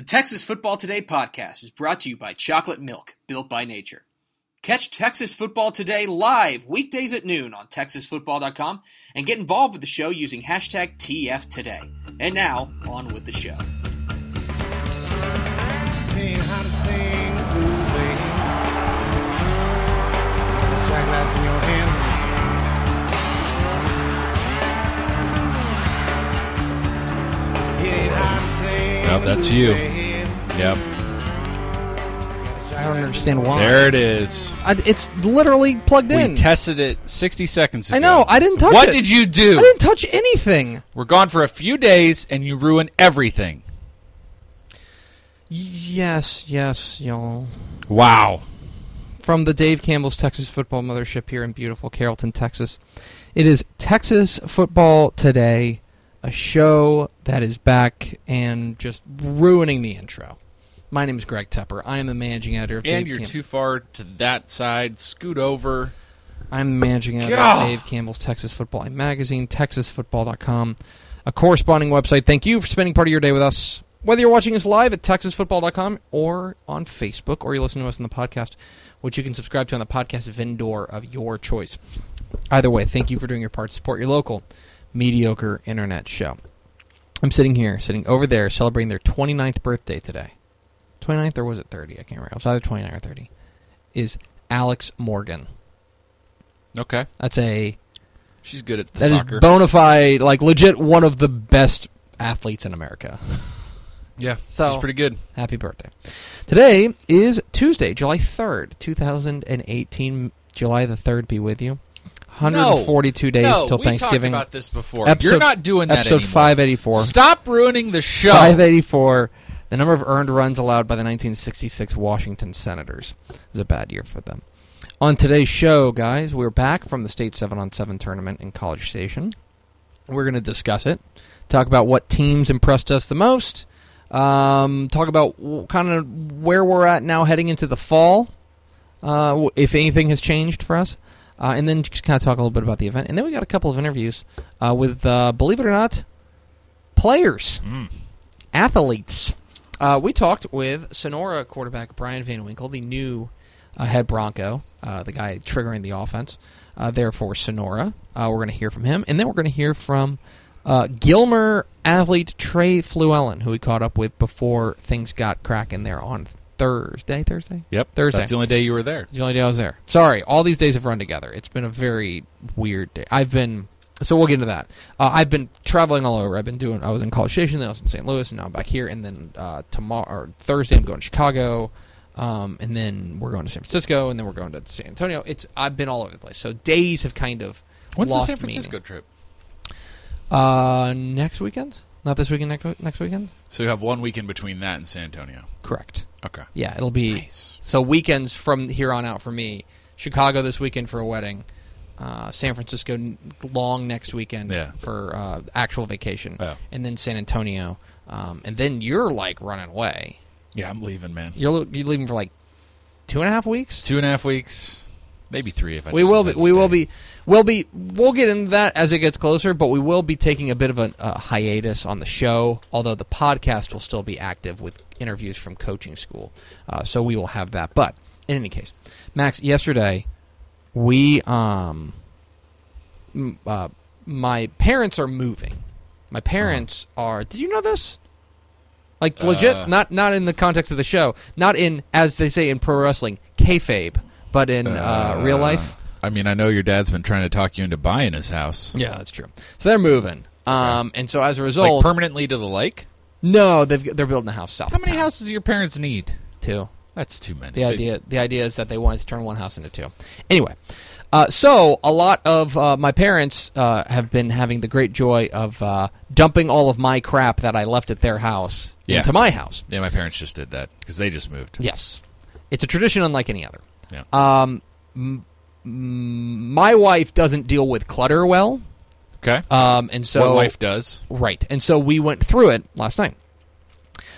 The Texas Football Today podcast is brought to you by Chocolate Milk, built by nature. Catch Texas Football Today live weekdays at noon on TexasFootball.com and get involved with the show using hashtag TFToday. And now, on with the show. Yep, that's you. Yep. I don't understand why. There it is. I, it's literally plugged in. We tested it 60 seconds ago. I know. I didn't touch it. What it. did you do? I didn't touch anything. We're gone for a few days and you ruin everything. Yes, yes, y'all. Wow. From the Dave Campbell's Texas Football Mothership here in beautiful Carrollton, Texas. It is Texas Football Today, a show that is back and just ruining the intro. My name is Greg Tepper. I am the managing editor of And Dave you're Cam- too far to that side. Scoot over. I'm the managing editor of Dave Campbell's Texas Football Magazine, TexasFootball.com, a corresponding website. Thank you for spending part of your day with us. Whether you're watching us live at TexasFootball.com or on Facebook, or you're listening to us on the podcast, which you can subscribe to on the podcast vendor of your choice. Either way, thank you for doing your part to support your local mediocre internet show. I'm sitting here, sitting over there, celebrating their 29th birthday today. 29th or was it 30? I can't remember. It was either 29 or 30. Is Alex Morgan. Okay. That's a She's good at the that is soccer. bona fide, like legit one of the best athletes in America. yeah. So- she's pretty good. Happy birthday. Today is Tuesday, July 3rd, 2018. July the 3rd be with you. 142 days no, till we Thanksgiving. talked about this before. Episode- You're not doing that episode anymore. 584. Stop ruining the show. 584. The number of earned runs allowed by the 1966 Washington Senators. It was a bad year for them. On today's show, guys, we're back from the state 7 on 7 tournament in College Station. We're going to discuss it, talk about what teams impressed us the most, um, talk about kind of where we're at now heading into the fall, uh, if anything has changed for us, uh, and then just kind of talk a little bit about the event. And then we got a couple of interviews uh, with, uh, believe it or not, players Mm. athletes. Uh, we talked with Sonora quarterback Brian Van Winkle, the new uh, head Bronco, uh, the guy triggering the offense uh, there for Sonora. Uh, we're going to hear from him, and then we're going to hear from uh, Gilmer athlete Trey Fluellen, who we caught up with before things got cracking there on Thursday. Thursday. Yep. Thursday. That's the only day you were there. It's the only day I was there. Sorry, all these days have run together. It's been a very weird day. I've been so we'll get into that. Uh, I've been traveling all over. I've been doing. I was in College Station, then I was in St. Louis, and now I'm back here. And then uh, tomorrow or Thursday, I'm going to Chicago, um, and then we're going to San Francisco, and then we're going to San Antonio. It's I've been all over the place. So days have kind of When's the San Francisco meaning. trip? Uh, next weekend, not this weekend. Next next weekend. So you have one weekend between that and San Antonio. Correct. Okay. Yeah, it'll be Nice. So weekends from here on out for me. Chicago this weekend for a wedding. Uh, San Francisco n- long next weekend Yeah. for uh, actual vacation, and then San Antonio, um, and then you're like running away. Yeah, I'm leaving, man. You're you're leaving for like two and a half weeks. Two and a half weeks, maybe three if I. we just will be, we will be we'll be we'll get into that as it gets closer, but we will be taking a bit of a, a hiatus on the show. Although the podcast will still be active with interviews from coaching school, uh, so we will have that. But in any case, Max, yesterday we um m- uh, my parents are moving. My parents are. Did you know this? Like legit, Uh. not not in the context of the show, not in as they say in pro wrestling, kayfabe, but in uh, real life. I mean, I know your dad's been trying to talk you into buying his house. Yeah, that's true. So they're moving, um, and so as a Like result, permanently to the lake. No, they've they're building a house south. How of many town, houses do your parents need? Two. That's too many. The idea the idea is that they wanted to turn one house into two. Anyway, uh, so a lot of uh, my parents uh, have been having the great joy of uh, dumping all of my crap that I left at their house Yeah. into my house. Yeah, my parents just did that because they just moved. Yes, it's a tradition unlike any other. Yeah. Um, m- m- my wife doesn't deal with clutter well, Okay. um, and so what wife does? Right. And so we went through it last night.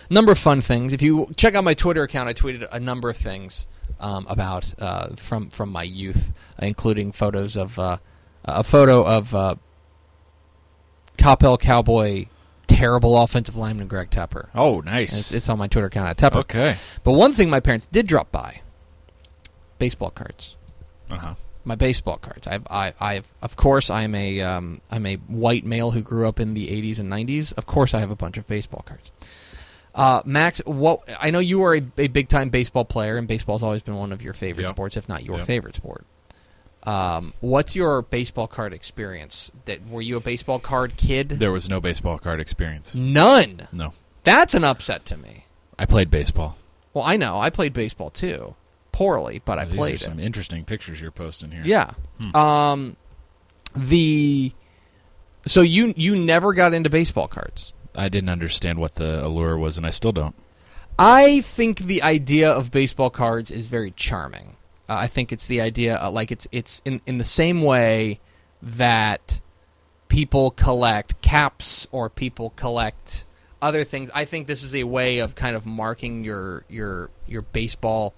Number of fun things. If you check out my Twitter account, I tweeted a number of things um, about uh, from from my youth, including photos of uh, a photo of uh, Coppell Cowboy terrible offensive lineman Greg Tepper. Oh, nice. It's, it's on my Twitter account at Tepper. okay. But one thing my parents did drop by: baseball cards. Uh huh. My baseball cards. I've, I, I've, of course, I'm a, um, I'm a white male who grew up in the '80s and '90s. Of course, I have a bunch of baseball cards. Uh, Max, what I know you are a, a big time baseball player, and baseball's always been one of your favorite Yep. sports, if not your Yep. favorite sport. Um, what's your baseball card experience? That were you a baseball card kid? There was no baseball card experience. None. No. That's an upset to me. I played baseball. Well, I know I played baseball too, poorly, but I These played it. some interesting pictures you're posting here. Yeah. Um, the so you you never got into baseball cards. I didn't understand what the allure was, and I still don't. I think the idea of baseball cards is very charming. Uh, I think it's the idea uh, like it's it's in in the same way that people collect caps or people collect other things. I think this is a way of kind of marking your your your baseball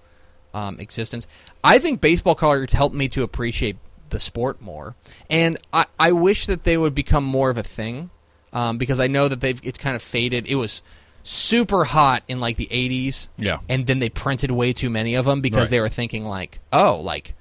um, existence. I think baseball cards helped me to appreciate the sport more, and I, I wish that they would become more of a thing um, because I know that they've it's kind of faded. It was super hot in like the 80s Yeah. and then they printed way too many of them because Right. they were thinking like oh like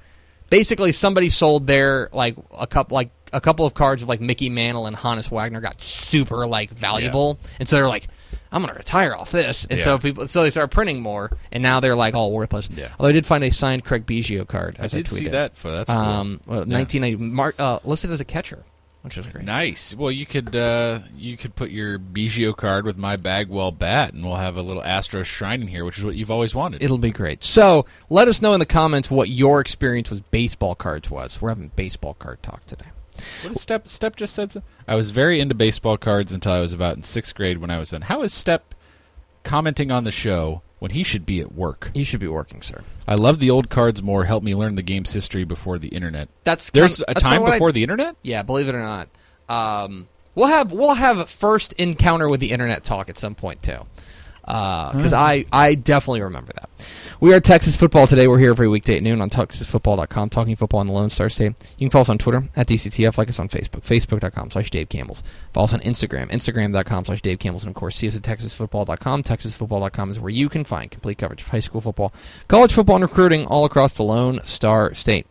basically somebody sold their like a couple like a couple of cards of like Mickey Mantle and Honus Wagner got super like valuable and so they're like I'm gonna retire off this and so people so they started printing more and now they're like all worthless Yeah. although I did find a signed Craig Biggio card I as did tweeted. see that. For that's cool. um well, 1990 Mark uh, listed as a catcher which is great Nice. Well, you could uh, you could put your Biggio card with my Bagwell bat, and we'll have a little Astros shrine in here, which is what you've always wanted. It'll be great. So let us know in the comments what your experience with baseball cards was. We're having baseball card talk today. What Stepp Stepp just said? So? I was very into baseball cards until I was about in sixth grade when I was done. How is Stepp commenting on the show when he should be at work? He should be working, sir. I love the old cards more. Help me learn the game's history before the internet. That's There's kinda- a that's time what I- before the internet. Yeah, believe it or not. Um, we'll have we'll have first encounter with the internet talk at some point too. Uh, because I, I definitely remember that. We are Texas Football today. We're here every weekday at noon on TexasFootball.com, talking football on the Lone Star State. You can follow us on Twitter at DCTF, like us on Facebook, Facebook.com slash Dave Campbell's. Follow us on Instagram, Instagram.com slash Dave Campbell's, and of course, see us at TexasFootball.com. TexasFootball.com is where you can find complete coverage of high school football, college football, and recruiting all across the Lone Star State.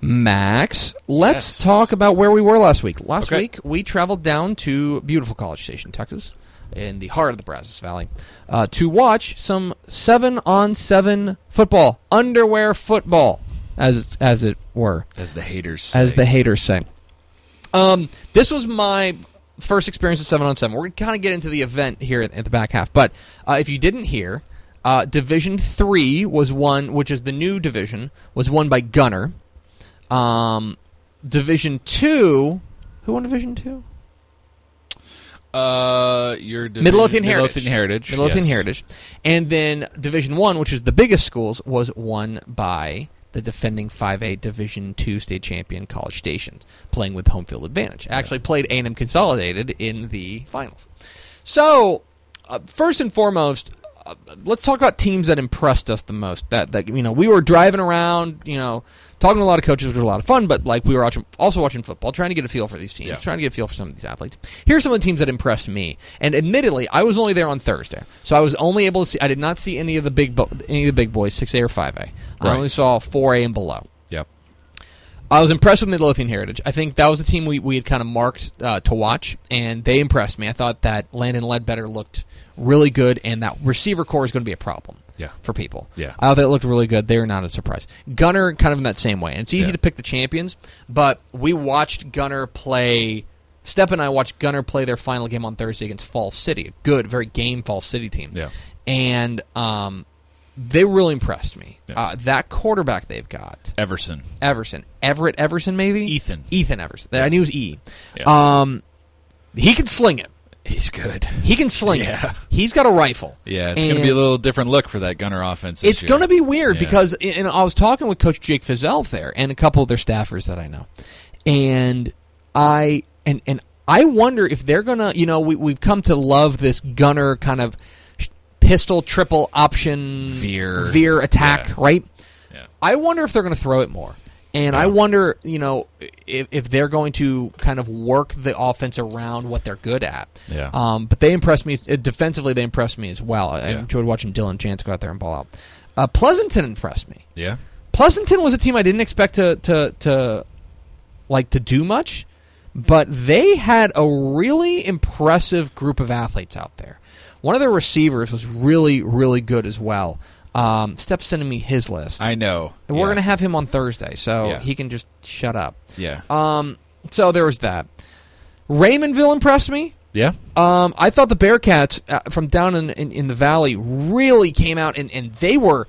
Max, let's Yes. talk about where we were last week. Last Okay. week, we traveled down to beautiful College Station, Texas, in the heart of the Brazos Valley, uh, to watch some seven on seven football, underwear football, as as it were, As the haters say. as the haters say. Um, this was my first experience with seven on seven. We're going to kind of get into the event here at, at the back half, but uh, if you didn't hear, uh, Division Three was won, which is the new division, was won by Gunter. Um, Division Two, who won Division Two? Uh, your division, Midlothian Heritage. Midlothian Heritage. Midlothian yes. Heritage. And then Division One, which is the biggest schools, was won by the defending 5A Division Two state champion College Station, playing with home field advantage. Actually played A&M Consolidated in the finals. So, uh, first and foremost, uh, let's talk about teams that impressed us the most. That that you know, we were driving around, you know, talking to a lot of coaches, which was a lot of fun. But like we were watching, also watching football, trying to get a feel for these teams, Yeah. trying to get a feel for some of these athletes. Here's some of the teams that impressed me. And admittedly, I was only there on Thursday, so I was only able to see. I did not see any of the big bo- any of the big boys, six A or five A. I Right. only saw four A and below. Yep. I was impressed with Midlothian Heritage. I think that was the team we, we had kind of marked uh, to watch, and they impressed me. I thought that Landon Ledbetter looked really good, and that receiver corps is going to be a problem Yeah. for people. Yeah. I thought it looked really good. They were not a surprise. Gunter, kind of in that same way. And it's easy Yeah. to pick the champions, but we watched Gunter play. Stepp and I watched Gunter play their final game on Thursday against Falls City, a good, very game Falls City team. Yeah. And um, they really impressed me. Yeah. Uh, that quarterback they've got, Everson. Everson, Everett Everson, maybe Ethan. Ethan Everson. I knew it was E. Yeah. Um, he can sling it. He's good. He can sling Yeah. it. He's got a rifle. Yeah, it's going to be a little different look for that Gunter offense. this It's going to be weird Yeah. because, and I was talking with Coach Jake Fieszel there, and a couple of their staffers that I know, and I and and I wonder if they're gonna, you know, we we've come to love this Gunter kind of pistol triple option Veer. veer attack, Yeah. right? Yeah. I wonder if they're going to throw it more. And I wonder, you know, if, if they're going to kind of work the offense around what they're good at. Yeah. Um, but they impressed me uh, defensively. They impressed me as well. I, I Yeah. enjoyed watching Dylan Chance go out there and ball out. Uh, Pleasanton impressed me. Yeah. Pleasanton was a team I didn't expect to to to like to do much, but they had a really impressive group of athletes out there. One of their receivers was really really good as well. Um, sending me his list, I know. and we're Yeah. gonna have him on Thursday, so Yeah. he can just shut up. Yeah. Um, so there was that. Raymondville impressed me. Yeah. Um, I thought the Bearcats uh, from down in, in, in the valley really came out and, and they were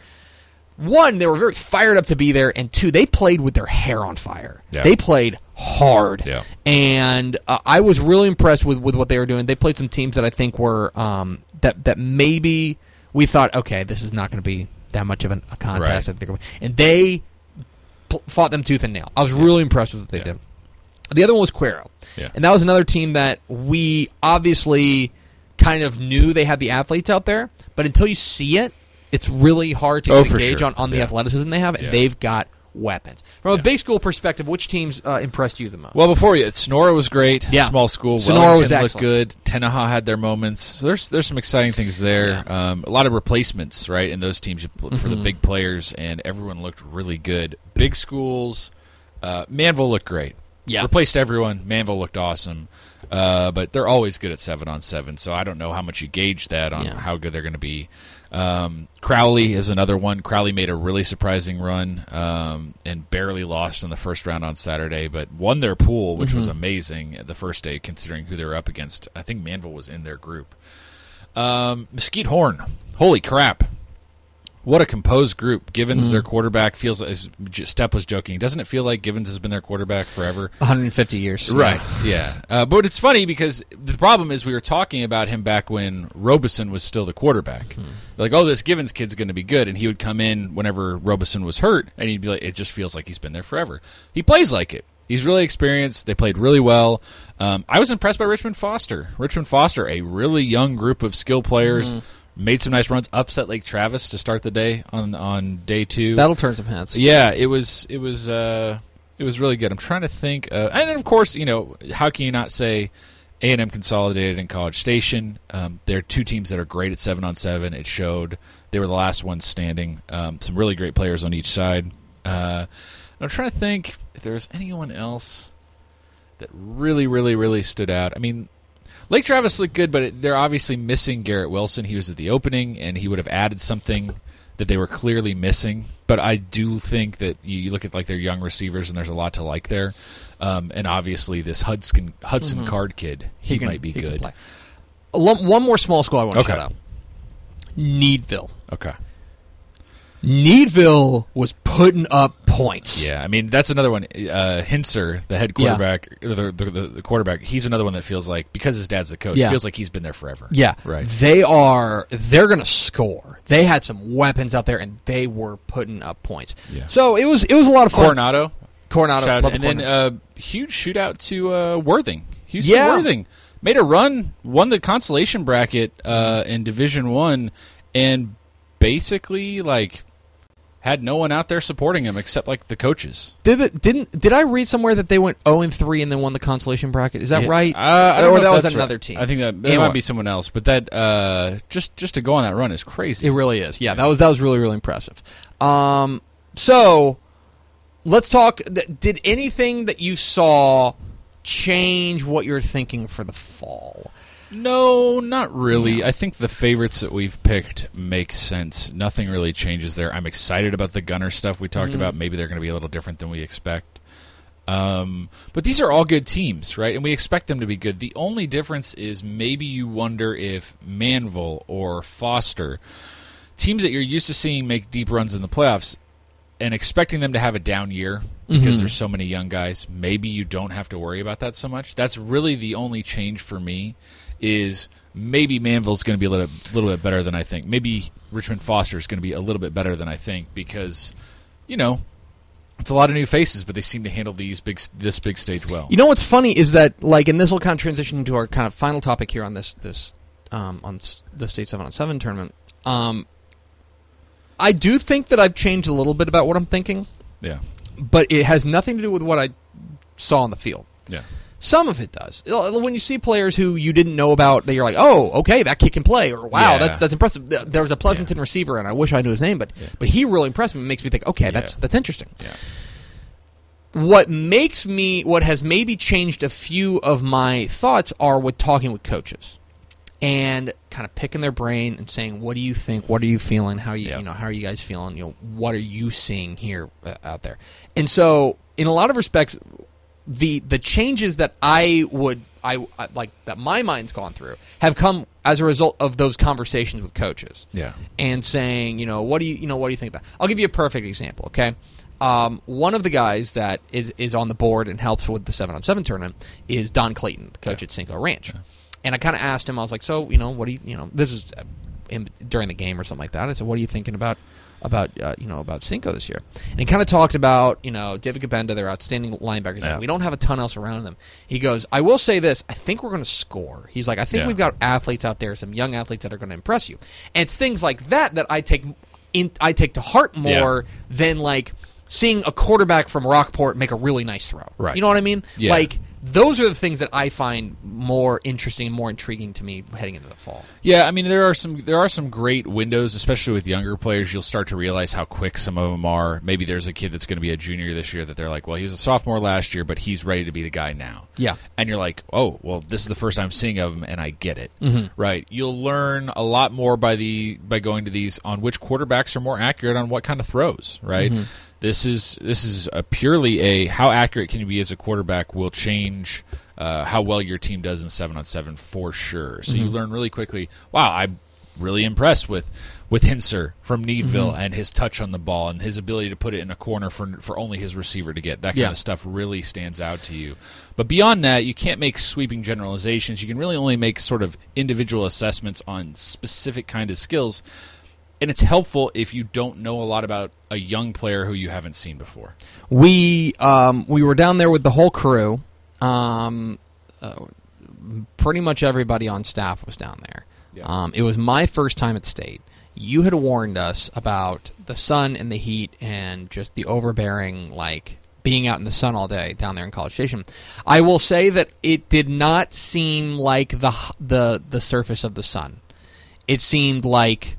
one, they were very fired up to be there, and two, they played with their hair on fire. Yeah. They played hard, Yeah. and uh, I was really impressed with, with what they were doing. They played some teams that I think were um, that that maybe we thought, okay, this is not going to be that much of an, a contest, Right. And they pl- fought them tooth and nail. I was really impressed with what they Yeah. did. The other one was Cuero. Yeah. And that was another team that we obviously kind of knew they had the athletes out there, but until you see it, it's really hard to Oh, engaged sure. on, on the Yeah. athleticism they have, and Yeah. they've got weapons. From a big school perspective, which teams uh, impressed you the most? Well, before you, Sonora was great. Yeah. Small school. Sonora Wellington was looked excellent. good. Tenaha had their moments. So there's there's some exciting things there. Um, a lot of replacements, right, in those teams for Mm-hmm. the big players, and everyone looked really good. Big schools. Uh, Manvel looked great. Yeah. Replaced everyone. Manvel looked awesome. Uh, but they're always good at seven on seven, so I don't know how much you gauge that on Yeah. how good they're going to be. Um, Crowley is another one. Crowley made a really surprising run um, and barely lost in the first round on Saturday, but won their pool, which was amazing the first day considering who they were up against. I think Manvel was in their group. Um, Mesquite Horn, holy crap! What a composed group. Givens, their quarterback, feels. like Stepp was joking. Doesn't it feel like Givens has been their quarterback forever? 150 years. Right. Yeah. Uh, but it's funny because the problem is we were talking about him back when Robeson was still the quarterback. Like, oh, this Givens kid's going to be good, and he would come in whenever Robeson was hurt, and he'd be like, it just feels like he's been there forever. He plays like it. He's really experienced. They played really well. Um, I was impressed by Richmond Foster. Richmond Foster, a really young group of skill players, made some nice runs. Upset Lake Travis to start the day on on day two. That'll turn some heads. Yeah, it was it was uh, it was really good. I'm trying to think, uh, and then of course, you know, how can you not say A and M Consolidated and College Station? Um, they're two teams that are great at seven on seven. It showed they were the last ones standing. Um, some really great players on each side. Uh, I'm trying to think if there was anyone else that really, really, really stood out. I mean, Lake Travis looked good, but it, they're obviously missing Garrett Wilson. He was at the opening, and he would have added something that they were clearly missing. But I do think that you, you look at like their young receivers, and there's a lot to like there. Um, and obviously, this Hudson Hudson Card kid, he, can- might be he good. One more small school I want to Okay. shout out. Needville. Okay. Needville was putting up points. Yeah, I mean that's another one. Uh, Hinser, the head Yeah. quarterback, the, the, the, the quarterback, he's another one that feels like because his dad's the coach, Yeah. feels like he's been there forever. Yeah, Right. They are. They're going to score. They had some weapons out there, and they were putting up points. Yeah. So it was. It was a lot of fun. Coronado, Coronado, Shout out to- and the then uh, huge shootout to uh, Worthing. Houston Yeah. Worthing made a run, won the consolation bracket uh, in Division One, and basically like had no one out there supporting him except like the coaches. did it, didn't did I read somewhere that they went zero and three and then won the consolation bracket? Is that Yeah. right? Uh, I don't or know that was another right. team. I think that, that Anyway. might be someone else, but that uh, just just to go on that run is crazy. It really is. Yeah, that was that was really really impressive. Um, so let's talk. Did anything that you saw change what you're thinking for the fall? No, not really. I think the favorites that we've picked make sense. Nothing really changes there. I'm excited about the Gunter stuff we talked about. Maybe they're going to be a little different than we expect. Um, but these are all good teams, right? And we expect them to be good. The only difference is maybe you wonder if Manvel or Foster, teams that you're used to seeing make deep runs in the playoffs, and expecting them to have a down year because there's so many young guys, maybe you don't have to worry about that so much. That's really the only change for me is maybe Manvel's going to be a little, little bit better than I think. Maybe Richmond Foster is going to be a little bit better than I think because, you know, it's a lot of new faces, but they seem to handle these big this big stage well. You know what's funny is that like, and this will kind of transition into our kind of final topic here on this this um, on the state seven on seven tournament. Um, I do think that I've changed a little bit about what I'm thinking. yeah, but it has nothing to do with what I saw on the field. Yeah. Some of it does. Uh, When you see players who you didn't know about, that you're like, oh, okay, that kid can play, or wow, Yeah. that's that's impressive. Th- There was a Pleasanton receiver, and I wish I knew his name, but but he really impressed me. It makes me think, okay, that's Yeah. that's interesting. Yeah. What makes me, what has maybe changed a few of my thoughts are with talking with coaches and kind of picking their brain and saying, "What do you think? What are you feeling? How are you, Yeah. you know, how are you guys feeling? You know, what are you seeing here uh, out there?" And so, in a lot of respects, the the changes that I would I, I like that my mind's gone through have come as a result of those conversations with coaches Yeah. and saying, you know, what do you, you know, what do you think about? I'll give you a perfect example. Okay, um, one of the guys that is is on the board and helps with the seven on seven tournament is Don Clayton, the coach at Cinco Ranch. And I kind of asked him, I was like, so, you know, what do you, you know, this is uh, in, during the game or something like that. I said, what are you thinking about? About uh, you know about Cinco this year, and he kind of talked about you know David Gbenda, their outstanding linebackers. Yeah. and We don't have a ton else around them. He goes, I will say this: I think we're going to score. He's like, I think Yeah. we've got athletes out there, some young athletes that are going to impress you. And it's things like that that I take in, I take to heart more than like seeing a quarterback from Rockport make a really nice throw. Right. You know what I mean? Yeah. Like those are the things that I find more interesting and more intriguing to me heading into the fall. Yeah, I mean there are some there are some great windows, especially with younger players. You'll start to realize how quick some of them are. Maybe there's a kid that's going to be a junior this year that they're like, well, he was a sophomore last year, but he's ready to be the guy now. Yeah. and you're like, oh, well, this is the first I'm seeing of him, and I get it. Mm-hmm. Right? You'll learn a lot more by the by going to these on which quarterbacks are more accurate on what kind of throws. Right? Mm-hmm. This is this is a purely a how accurate can you be as a quarterback will change uh, how well your team does in seven on seven for sure. So Mm-hmm. you learn really quickly. Wow, I'm really impressed with with Hinser from Needville Mm-hmm. and his touch on the ball and his ability to put it in a corner for for only his receiver to get. That kind Yeah. of stuff really stands out to you. But beyond that, you can't make sweeping generalizations. You can really only make sort of individual assessments on specific kind of skills. And it's helpful if you don't know a lot about a young player who you haven't seen before. We um, we were down there with the whole crew. Um, uh, pretty much everybody on staff was down there. Yeah. Um, it was my first time at state. You had warned us about the sun and the heat and just the overbearing like being out in the sun all day down there in College Station. I will say that it did not seem like the the the surface of the sun. It seemed like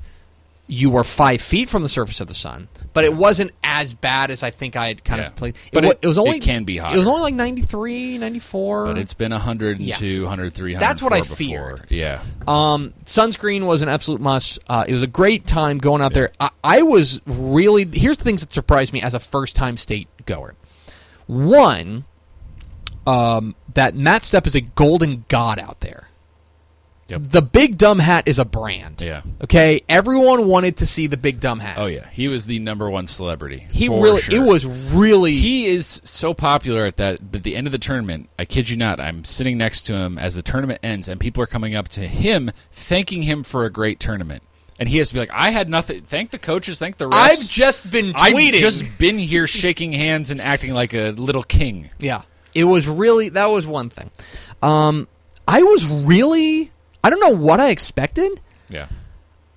you were five feet from the surface of the sun, but it wasn't as bad as I think I had kind Yeah. of played. But wa- it- was only it can be It was only like 93, 94. But it's been 102, 103, That's what I 104 before. feared. Yeah. Um, sunscreen was an absolute must. Uh, it was a great time going out there. I, I was really here's the things that surprised me as a first time state goer. One, um, that Matt Stepp is a golden god out there. Yep. The big dumb hat is a brand. Yeah. Okay, everyone wanted to see the big dumb hat. Oh yeah, he was the number one celebrity. he really. sure. It was really. He is so popular at that. At the end of the tournament, I kid you not, I'm sitting next to him as the tournament ends, and people are coming up to him, thanking him for a great tournament, and he has to be like, "I had nothing. Thank the coaches. Thank the refs. I've just been tweeting. I've just been here shaking hands and acting like a little king." Yeah, it was really that was one thing. Um, I was really I don't know what I expected. Yeah.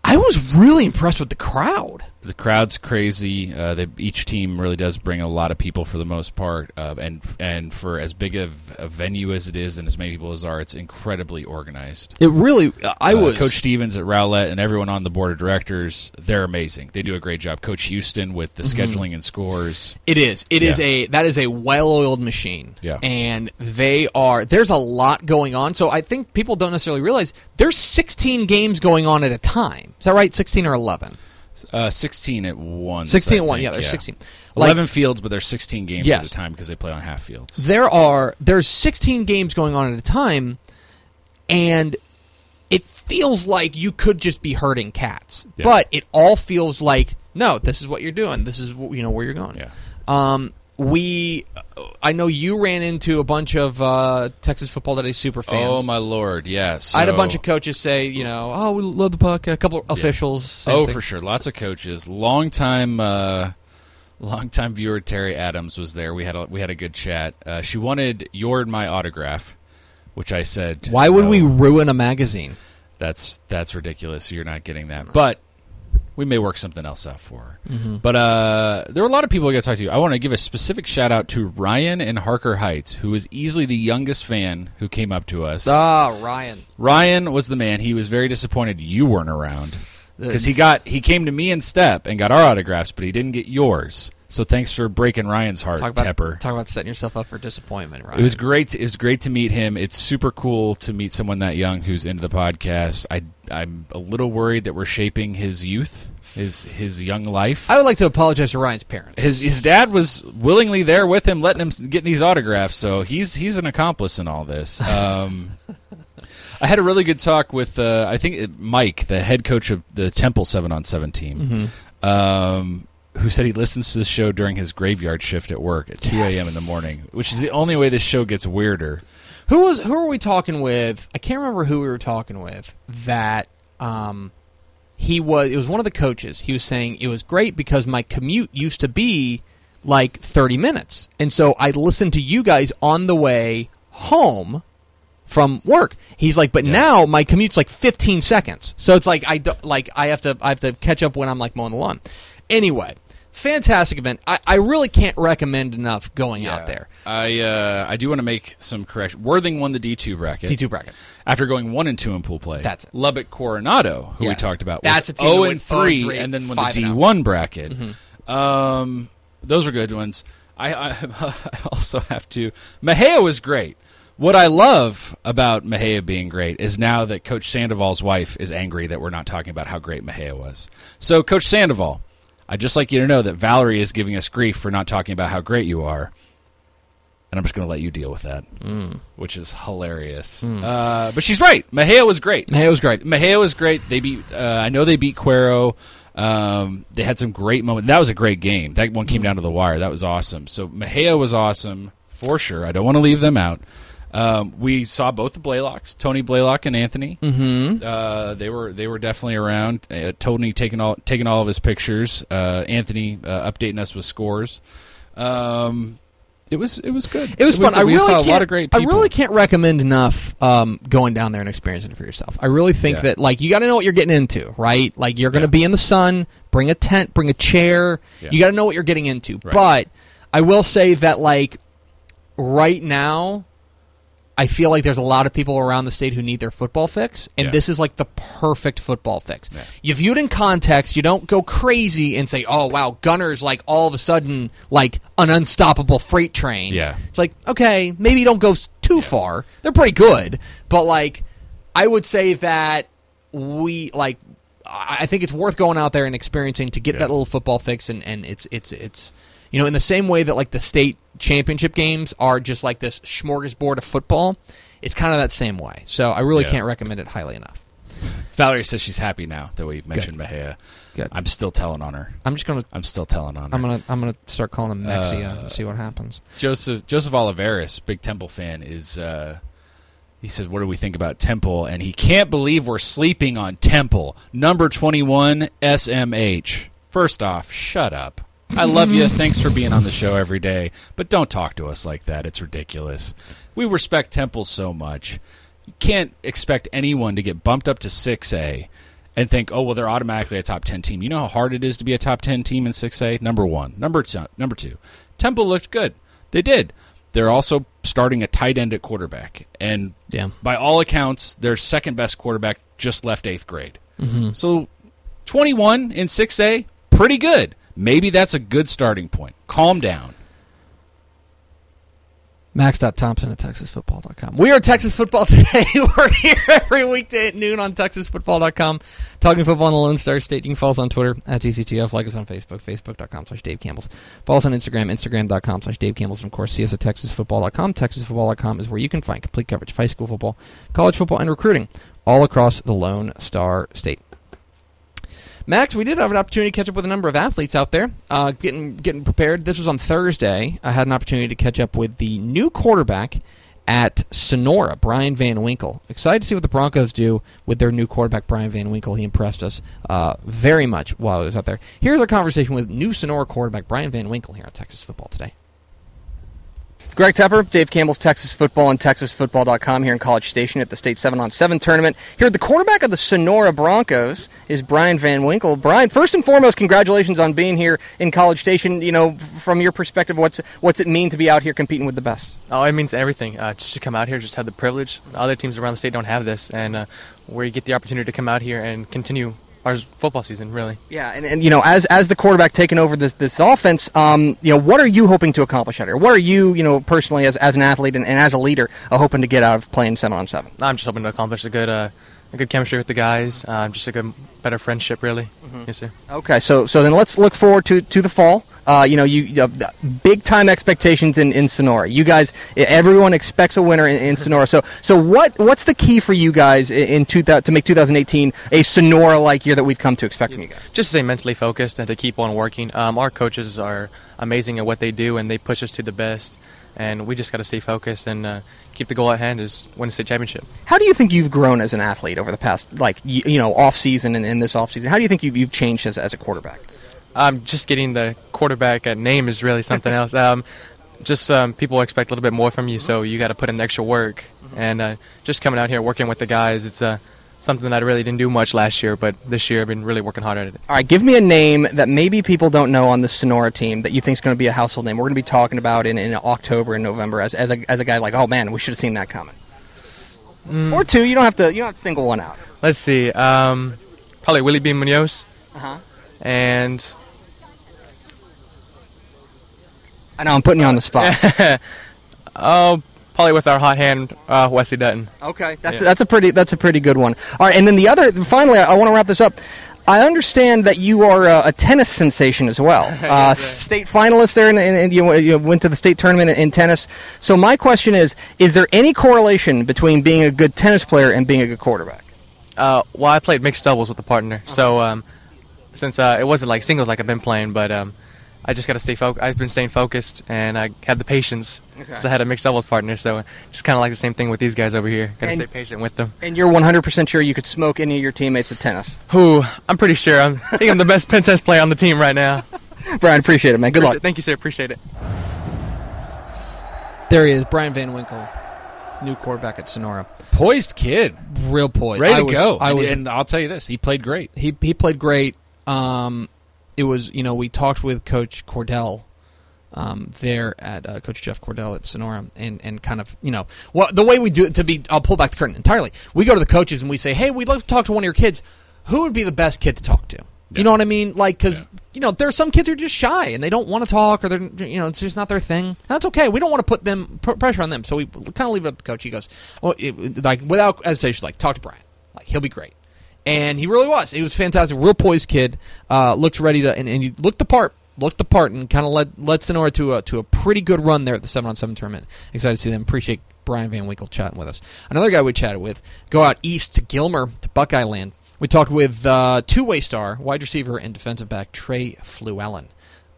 I was really impressed with the crowd. The crowd's crazy. Uh, they, each team really does bring a lot of people for the most part, uh, and and for as big of a venue as it is, and as many people as are, it's incredibly organized. It really I Uh, was Coach Stevens at Rowlett and everyone on the board of directors. They're amazing. They do a great job. Coach Houston with the Mm-hmm. scheduling and scores. It is. It is Yeah. a that is a well-oiled machine. Yeah. And they are there's a lot going on. So I think people don't necessarily realize there's 16 games going on at a time. Is that right? 16 or 11? Uh, Sixteen at once. 16 at one. Yeah, there's 16. Like- Eleven fields, but there's sixteen games Yes. at a time because they play on half fields. there are there's 16 games going on at a time and it feels like you could just be herding cats Yeah. but it all feels like no this is what you're doing this is wh- you know where you're going Yeah. um we i know you ran into a bunch of uh, texas football today super fans Oh my lord! Yes, i had a bunch of coaches say you know oh we love the puck a couple of officials Oh, thing. for sure. Lots of coaches. Long time, uh, long time viewer Terry Adams was there. We had a, we had a good chat. Uh, she wanted your and my autograph, which I said. why would no, we ruin a magazine That's that's ridiculous. You're not getting that. But we may work something else out for her. But uh, there are a lot of people I got to talk to. I want to give a specific shout out to Ryan in Harker Heights, who is easily the youngest fan who came up to us. Ah, Ryan. Ryan was the man. He was very disappointed you weren't around because he got he came to me in step and got our autographs, but he didn't get yours. So thanks for breaking Ryan's heart, Talk about Tepper. talk about setting yourself up for disappointment, Ryan. It was great. To, it was great to meet him. It's super cool to meet someone that young who's into the podcast. I I'm a little worried that we're shaping his youth, his his young life. I would like to apologize to Ryan's parents. his his dad was willingly there with him, letting him get these autographs. So he's he's an accomplice in all this. Um, I had a really good talk with uh, I think Mike, the head coach of the Temple seven on seven team, um, who said he listens to the show during his graveyard shift at work at two a.m. in the morning, which is the only way this show gets weirder. Who was who are we talking with? I can't remember who we were talking with. That um, he was. It was one of the coaches. He was saying it was great because my commute used to be like thirty minutes, and so I listened to you guys on the way home from work. He's like, but now my commute's like fifteen seconds, so it's like I do, like I have to I have to catch up when I'm like mowing the lawn. Anyway, fantastic event. I, I really can't recommend enough going out there. I uh, I do want to make some correction. Worthing won the D two bracket. D two bracket. after going one and two in pool play. That's it. Lubbock Coronado, who Yeah. we talked about. That's was a team that zero went and three, 0 and and then won the and D one bracket. Um, those are good ones. I, I, I also have to. Mexia was great. What I love about Mexia being great is now that Coach Sandoval's wife is angry that we're not talking about how great Mexia was. So, Coach Sandoval, I'd just like you to know that Valerie is giving us grief for not talking about how great you are. And I'm just going to let you deal with that, which is hilarious. Uh, but she's right. Mexia was great. It was great. Mexia was great. They beat. Uh, I know they beat Cuero. Um, they had some great moments. That was a great game. That one came down to the wire. That was awesome. So Mexia was awesome for sure. I don't want to leave them out. Um, we saw both the Blaylocks, Tony Blaylock and Anthony. Mm-hmm. Uh, they were they were definitely around. Uh, Tony taking all taking all of his pictures. Uh, Anthony uh, updating us with scores. Um, it was it was good. It was We- fun. I we really saw can't, a lot of great I really can't recommend enough um, going down there and experiencing it for yourself. I really think Yeah. that like you got to know what you're getting into, right? Like you're going to Yeah. be in the sun. Bring a tent. Bring a chair. Yeah. You got to know what you're getting into. Right. But I will say that like right now. I feel like there's a lot of people around the state who need their football fix, and Yeah. this is like the perfect football fix. Yeah. You view it in context. You don't go crazy and say, "Oh wow, Gunter's like all of a sudden like an unstoppable freight train." Yeah. It's like, okay, maybe don't go too far. They're pretty good, but like, I would say that we like. I I think it's worth going out there and experiencing to get Yeah. that little football fix, and and it's it's it's you know in the same way that like the state championship games are just like this smorgasbord of football. It's kind of that same way. So I really Yeah. can't recommend it highly enough. Valerie says she's happy now that we mentioned Mexia. Good. I'm still telling on her. I'm just gonna I'm still telling on her. I'm gonna I'm gonna start calling him Mexia Uh, and see what happens. Joseph Joseph Oliveris, big Temple fan, is uh, he said, "What do we think about Temple?" And he can't believe we're sleeping on Temple, number twenty-one SMH. First off, shut up. I love you. Thanks for being on the show every day, but don't talk to us like that. It's ridiculous. We respect Temple so much. You can't expect anyone to get bumped up to six A and think, oh well, they're automatically a top ten team. You know how hard it is to be a top ten team in six A. Number one, number two, number two. Temple looked good. They did. They're also starting a tight end at quarterback, and Yeah. by all accounts, their second best quarterback just left eighth grade. Mm-hmm. So, twenty-one in six A, pretty good. Maybe that's a good starting point. Calm down. Max.Thompson at TexasFootball.com. We are Texas Football today. We're here every weekday at noon on TexasFootball.com. Talking football on the Lone Star State. You can follow us on Twitter at DCTF. Like us on Facebook, Facebook.com slash Dave Campbell's. Follow us on Instagram, Instagram.com slash Dave Campbell's. And of course, see us at TexasFootball.com. TexasFootball.com is where you can find complete coverage of high school football, college football, and recruiting all across the Lone Star State. Max, we did have an opportunity to catch up with a number of athletes out there, uh, getting getting prepared. This was on Thursday. I had an opportunity to catch up with the new quarterback at Sonora, Brian Van Winkle. Excited to see what the Broncos do with their new quarterback, Brian Van Winkle. He impressed us uh, very much while he was out there. Here's our conversation with new Sonora quarterback Brian Van Winkle here on Texas Football today. Greg Tepper, Dave Campbell's Texas Football and TexasFootball.com here in College Station at the State 7 on 7 tournament. Here, the quarterback of the Sonora Broncos is Brian Van Winkle. Brian, first and foremost, congratulations on being here in College Station. You know, from your perspective, what's what's it mean to be out here competing with the best? Oh, it means everything. Uh, just to come out here, just have the privilege. Other teams around the state don't have this, and uh, where you get the opportunity to come out here and continue our football season, really. Yeah, and, and you know, as as the quarterback taking over this this offense, um, you know, what are you hoping to accomplish out here? What are you, you know, personally as, as an athlete and, and as a leader, uh, hoping to get out of playing seven on seven? I'm just hoping to accomplish a good, uh, a good chemistry with the guys. Uh, just a good, better friendship, really. Yes, sir. Okay, so so then let's look forward to to the fall. Uh, you know, you, you have big time expectations in, in Sonora. You guys, everyone expects a winner in, in Sonora. So so what what's the key for you guys in, in two, to make 2018 a Sonora like year that we've come to expect from you guys? Just to stay mentally focused and to keep on working. Um, our coaches are amazing at what they do, and they push us to the best. And we just got to stay focused and uh, keep the goal at hand is win a state championship. How do you think you've grown as an athlete over the past, like you, you know, off season and in this off season? How do you think you've, you've changed as, as a quarterback? Um, just getting the quarterback name is really something else. Um, just um, people expect a little bit more from you, so you got to put in the extra work. And uh, just coming out here working with the guys, it's uh, something that I really didn't do much last year, but this year I've been really working hard at it. All right, give me a name that maybe people don't know on the Sonora team that you think is going to be a household name. We're going to be talking about in, in October and November as, as, a, as a guy like, oh man, we should have seen that coming. Or two. You don't have to. You don't have to single one out. Let's see. Um, probably Willie B. Munoz. Uh-huh. And I know I'm putting you on the spot. oh, probably with our hot hand, uh, Wesley Dutton. Okay, that's Yeah. that's a pretty that's a pretty good one. All right, and then the other finally, I, I want to wrap this up. I understand that you are uh, a tennis sensation as well. Uh, state finalist there, and, you, you went to the state tournament in, in tennis. So my question is: Is there any correlation between being a good tennis player and being a good quarterback? Uh, well, I played mixed doubles with a partner, so um, since uh, it wasn't like singles like I've been playing, but um, I just got to stay focused. I've been staying focused, and I had the patience. So I had a mixed doubles partner, so just kind of like the same thing with these guys over here. Got to stay patient with them. And you're 100% sure you could smoke any of your teammates at tennis. Who I'm pretty sure I'm. I think I'm the best princess player on the team right now. Brian, appreciate it, man. Good luck. Thank you, sir. Appreciate it. There he is, Brian Van Winkle, new quarterback at Sonora. Poised kid, Real poised. ready I to was, go. I was, and I'll tell you this: he played great. he he played great. Um, it was you know we talked with Coach Cordell um, there at uh, Coach Jeff Cordell at Sonora, and and kind of you know what the way we do it to be. I'll pull back the curtain entirely. We go to the coaches and we say, hey, we'd love to talk to one of your kids. Who would be the best kid to talk to? You know what I mean? Like, because you know there are some kids who are just shy and they don't want to talk, or they're you know it's just not their thing. That's okay. We don't want to put them put pressure on them, so we kind of leave it up to coach. He goes, well, it, like without hesitation, like talk to Brian. Like he'll be great and he really was. He was fantastic, real poised kid. Uh, looked ready to, and, and he looked the part, looked the part, and kind of led led Sonora to a to a pretty good run there at the seven on seven tournament. Excited to see them. Appreciate Brian Van Winkle chatting with us. Another guy we chatted with, go out east to Gilmer to Buckeye Land. We talked with uh, two way star wide receiver and defensive back Trey Fluellen.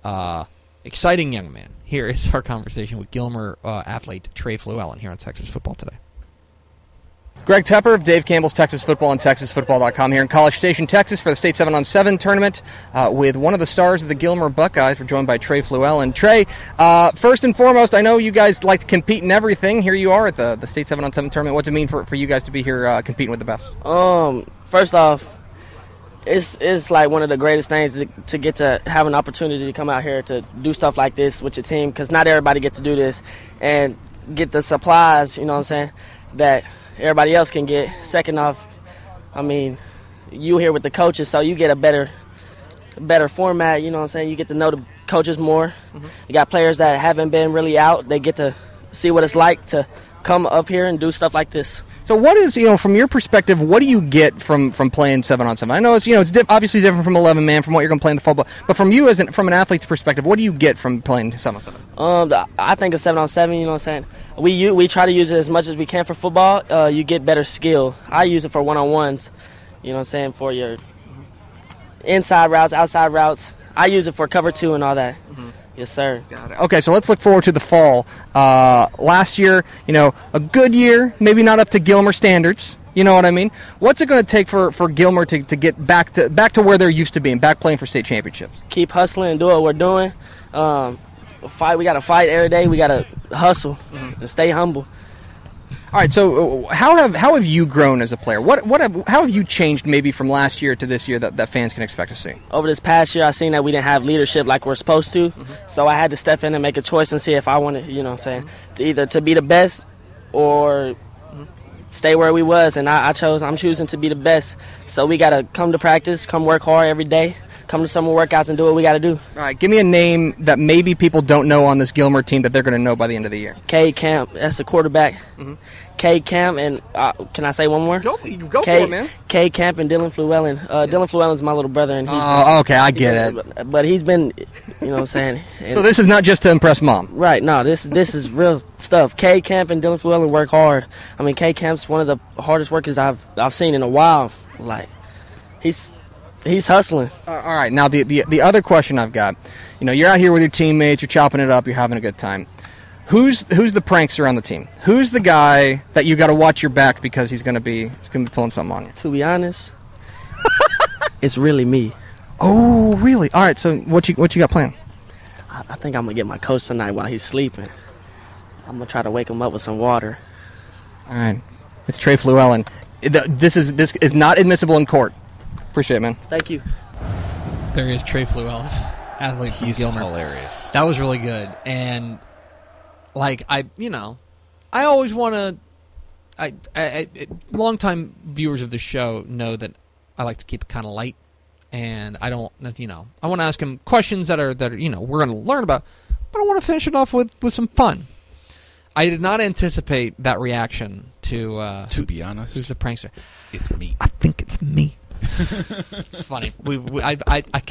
Uh, exciting young man. Here is our conversation with Gilmer uh, athlete Trey Fluellen here on Texas Football Today. Greg Tepper of Dave Campbell's Texas Football and TexasFootball.com here in College Station, Texas for the State 7 on 7 tournament uh, with one of the stars of the Gilmer Buckeyes. We're joined by Trey Fluellen. Trey, uh, first and foremost, I know you guys like to compete in everything. Here you are at the, the State 7 on 7 tournament. What does it mean for, for you guys to be here uh, competing with the best? Um, first off, it's it's like one of the greatest things to, to get to have an opportunity to come out here to do stuff like this with your team because not everybody gets to do this and get the supplies. You know what I'm saying? That everybody else can get. Second off, I mean, you here with the coaches, so you get a better better format. You know what I'm saying? You get to know the coaches more. Mm-hmm. You got players that haven't been really out. They get to see what it's like to come up here and do stuff like this. So, what is you know from your perspective? What do you get from from playing seven on seven? I know it's you know it's obviously different from eleven man from what you're going to play in the football, but from you as an, from an athlete's perspective, what do you get from playing seven on seven? Um, I think of seven on seven. You know what I'm saying? We u- we try to use it as much as we can for football. Uh, you get better skill. I use it for one on ones. You know what I'm saying? For your inside routes, outside routes. I use it for cover two and all that. Yes, sir. Got it. Okay, so let's look forward to the fall. Uh, last year, you know, a good year, maybe not up to Gilmer standards. You know what I mean? What's it going to take for, for Gilmer to, to get back to back to where they're used to being, back playing for state championships? Keep hustling and do what we're doing. Um, fight. We got to fight every day. We got to hustle and stay humble. All right, so uh, how have how have you grown as a player? What what have, how have you changed maybe from last year to this year that, that fans can expect to see? Over this past year, I seen that we didn't have leadership like we're supposed to, so I had to step in and make a choice and see if I wanted, you know, what I'm saying, to either to be the best or stay where we was. And I, I chose. I'm choosing to be the best. So we gotta come to practice, come work hard every day, come to summer workouts, and do what we gotta do. All right, give me a name that maybe people don't know on this Gilmer team that they're going to know by the end of the year. K Camp, that's the quarterback. Mhm. K Camp, and uh, can I say one more? Go, go K, for it, man. K Camp and Dylan Fluellen. Uh, Dylan Fluellen's my little brother, and he's Oh, okay, I get it. But, but he's been, you know, what I'm saying. So this is not just to impress mom. Right, no, this this is real stuff. K Camp and Dylan Fluellen work hard. I mean, K Camp's one of the hardest workers I've I've seen in a while. Like, he's he's hustling. Uh, all right, now the, the the other question I've got, you know, you're out here with your teammates, you're chopping it up, you're having a good time. Who's who's the prankster on the team? Who's the guy that you got to watch your back because he's going to be he's going to be pulling something on you? To be honest, it's really me. Oh, really? All right, so what you what you got planned? I, I think I'm gonna get my coach tonight while he's sleeping. I'm gonna try to wake him up with some water. All right, it's Trey Fluellen. This is this is not admissible in court. Appreciate it, man. Thank you. There is Trey Fluellen, athlete from He's Gilmer. hilarious. That was really good, and like I, you know, I always want to. I, I, I longtime viewers of the show know that I like to keep it kind of light, and I don't, you know, I want to ask him questions that are that are, you know we're going to learn about, but I want to finish it off with with some fun. I did not anticipate that reaction to uh, To be honest, who's the prankster. it's me. I think it's me. it's funny. We, we I, I, I,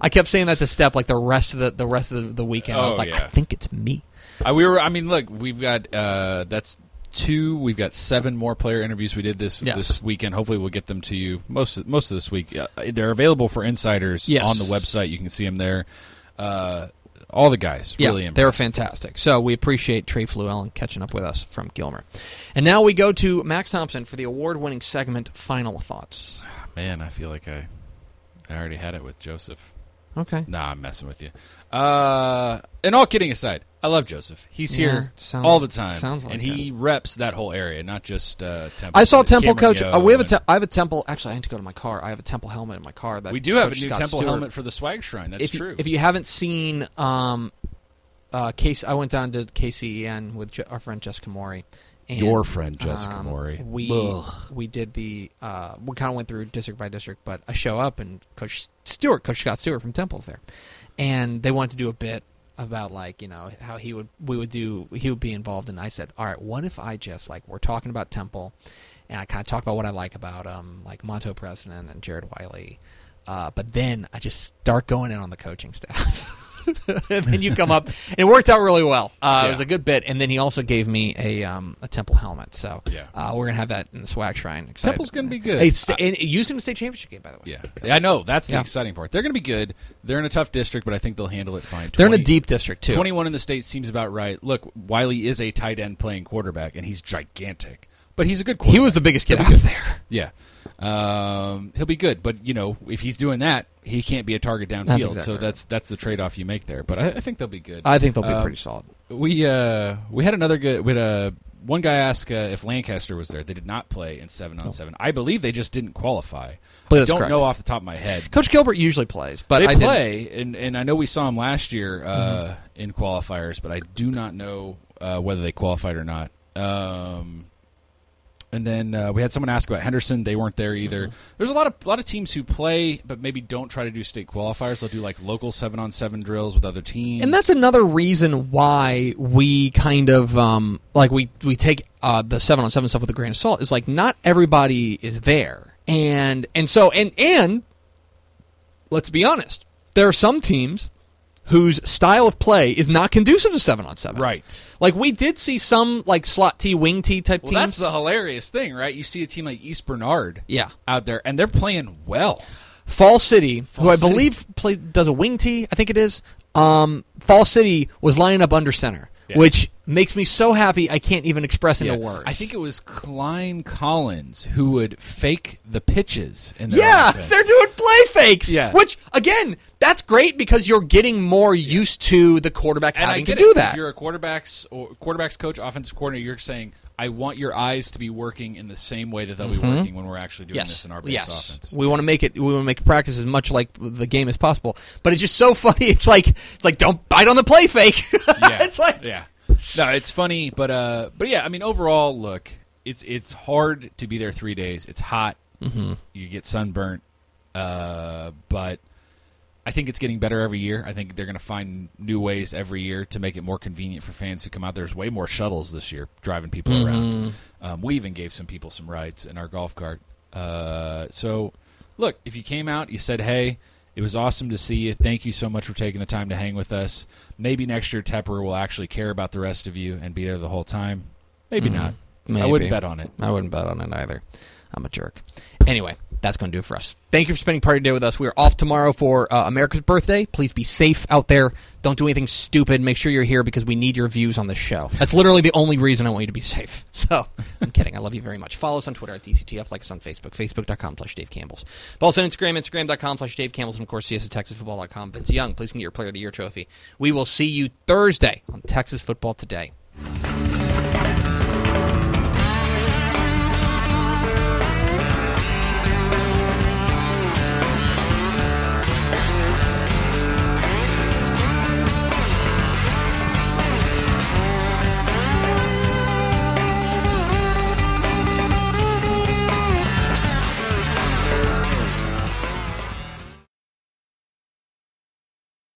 I kept saying that to Stepp like the rest of the the rest of the, the weekend. I was Oh, like, yeah. I think it's me. Uh, we were. I mean, look, we've got uh, that's two. We've got seven more player interviews we did this Yes. this weekend. Hopefully, we'll get them to you most of, most of this week. Uh, they're available for insiders Yes. on the website. You can see them there. Uh, all the guys Yeah, really they were impressive. fantastic. So we appreciate Trey Fluellen catching up with us from Gilmer. And now we go to Max Thompson for the award-winning segment. Final thoughts. Man, I feel like I I already had it with Joseph. Okay. Nah, I'm messing with you. Uh, and all kidding aside, I love Joseph. He's Yeah, here sounds- all the time, sounds like and he reps that whole area, not just uh, Temple. I saw but Temple Cameron coach. Yo Uh, we have a and- te- I have a Temple. Actually, I need to go to my car. I have a Temple helmet in my car. That we do have Coach a new Scott Temple Stewart- helmet for the swag shrine. That's if you, true. If you haven't seen, um, uh, case I went down to KCEN with Je- our friend Jessica Mori. And, Your friend Jessica um, Mori. We Ugh. we did the uh, we kind of went through district by district, but I show up and Coach Stewart, Coach Scott Stewart from Temple's there, and they wanted to do a bit about like you know how he would we would do he would be involved, and I said, all right, what if I just like we're talking about Temple, and I kind of talk about what I like about um like Monto President and Jared Wiley, uh, but then I just start going in on the coaching staff. and then you come up, and it worked out really well. Uh, It was a good bit, and then he also gave me a um, a Temple helmet. So Yeah. uh, we're gonna have that in the swag shrine. Excited Temple's gonna be good. Hey, and it used in the state championship game, by the way. yeah, Yeah, I know that's the Yeah. exciting part. They're going to be good. They're in a tough district, but I think they'll handle it fine. They're in a deep district too. 21 in the state seems about right. Look, Wiley is a tight end playing quarterback, and he's gigantic, but he's a good. He was the biggest kid out good. there. Yeah, um, he'll be good, but you know, if he's doing that, he can't be a target downfield. That's exactly so right. that's that's the trade off you make there. But I, I think they'll be good. I think they'll be Um, pretty solid. We uh we had another good. We had a one guy ask uh, if Lancaster was there. They did not play in seven on seven. I believe they just didn't qualify. Believe I don't correct. know off the top of my head. Coach Gilbert usually plays, but they I didn't- play, and, and I know we saw him last year uh, Mm-hmm. in qualifiers, but I do not know uh, whether they qualified or not. Um, and then uh, we had someone ask about Henderson; they weren't there either. Mm-hmm. There's a lot of a lot of teams who play, but maybe don't try to do state qualifiers. They'll do like local seven on seven drills with other teams, And that's another reason why we kind of um, like we we take uh, the seven on seven stuff with a grain of salt. Is like not everybody is there, and and so and and let's be honest, there are some teams whose style of play is not conducive to seven on seven. right. Like we did see some like slot T, wing T type Well, teams. that's the hilarious thing, right? You see a team like East Bernard, Yeah. out there, and they're playing well. Falls City, who I believe play, does a wing T, I think it is. Um, Falls City was lining up under center, Yeah. which makes me so happy I can't even express into Yeah. words. I think it was Klein Collins who would fake the pitches in their yeah, offense. they're doing play fakes. Yeah. Which again, that's great because you're getting more used to the quarterback and having to do it. that. If you're a quarterbacks or quarterbacks coach, offensive coordinator, you're saying, I want your eyes to be working in the same way that they'll be working when we're actually doing this in our base Mm-hmm. yes. offense. We want to make it. We want to make practice as much like the game as possible. But it's just so funny. It's like it's like don't bite on the play fake. yeah. it's like yeah. No, it's funny, but uh, but yeah. I mean, overall, look, it's it's hard to be there three days. It's hot. Mm-hmm. You get sunburnt, uh, but I think it's getting better every year. I think they're going to find new ways every year to make it more convenient for fans who come out. There's way more shuttles this year driving people around. Um, we even gave some people some rides in our golf cart. Uh, so, look, if you came out, you said, "Hey." It was awesome to see you. Thank you so much for taking the time to hang with us. Maybe next year Tepper will actually care about the rest of you and be there the whole time. Maybe not. I wouldn't bet on it. I wouldn't bet on it either. I'm a jerk. Anyway, that's going to do it for us. Thank you for spending part of your day with us. We are off tomorrow for uh, America's birthday. Please be safe out there. Don't do anything stupid. Make sure you're here because we need your views on this show. That's literally the only reason I want you to be safe. So, I'm kidding. I love you very much. Follow us on Twitter at DCTF. Like us on Facebook, facebook.com slash Dave Campbell's. Follow us on Instagram, instagram.com slash Dave Campbell's. And, of course, see us at TexasFootball.com. Vince Young, please get your Player of the Year trophy. We will see you Thursday on Texas Football Today.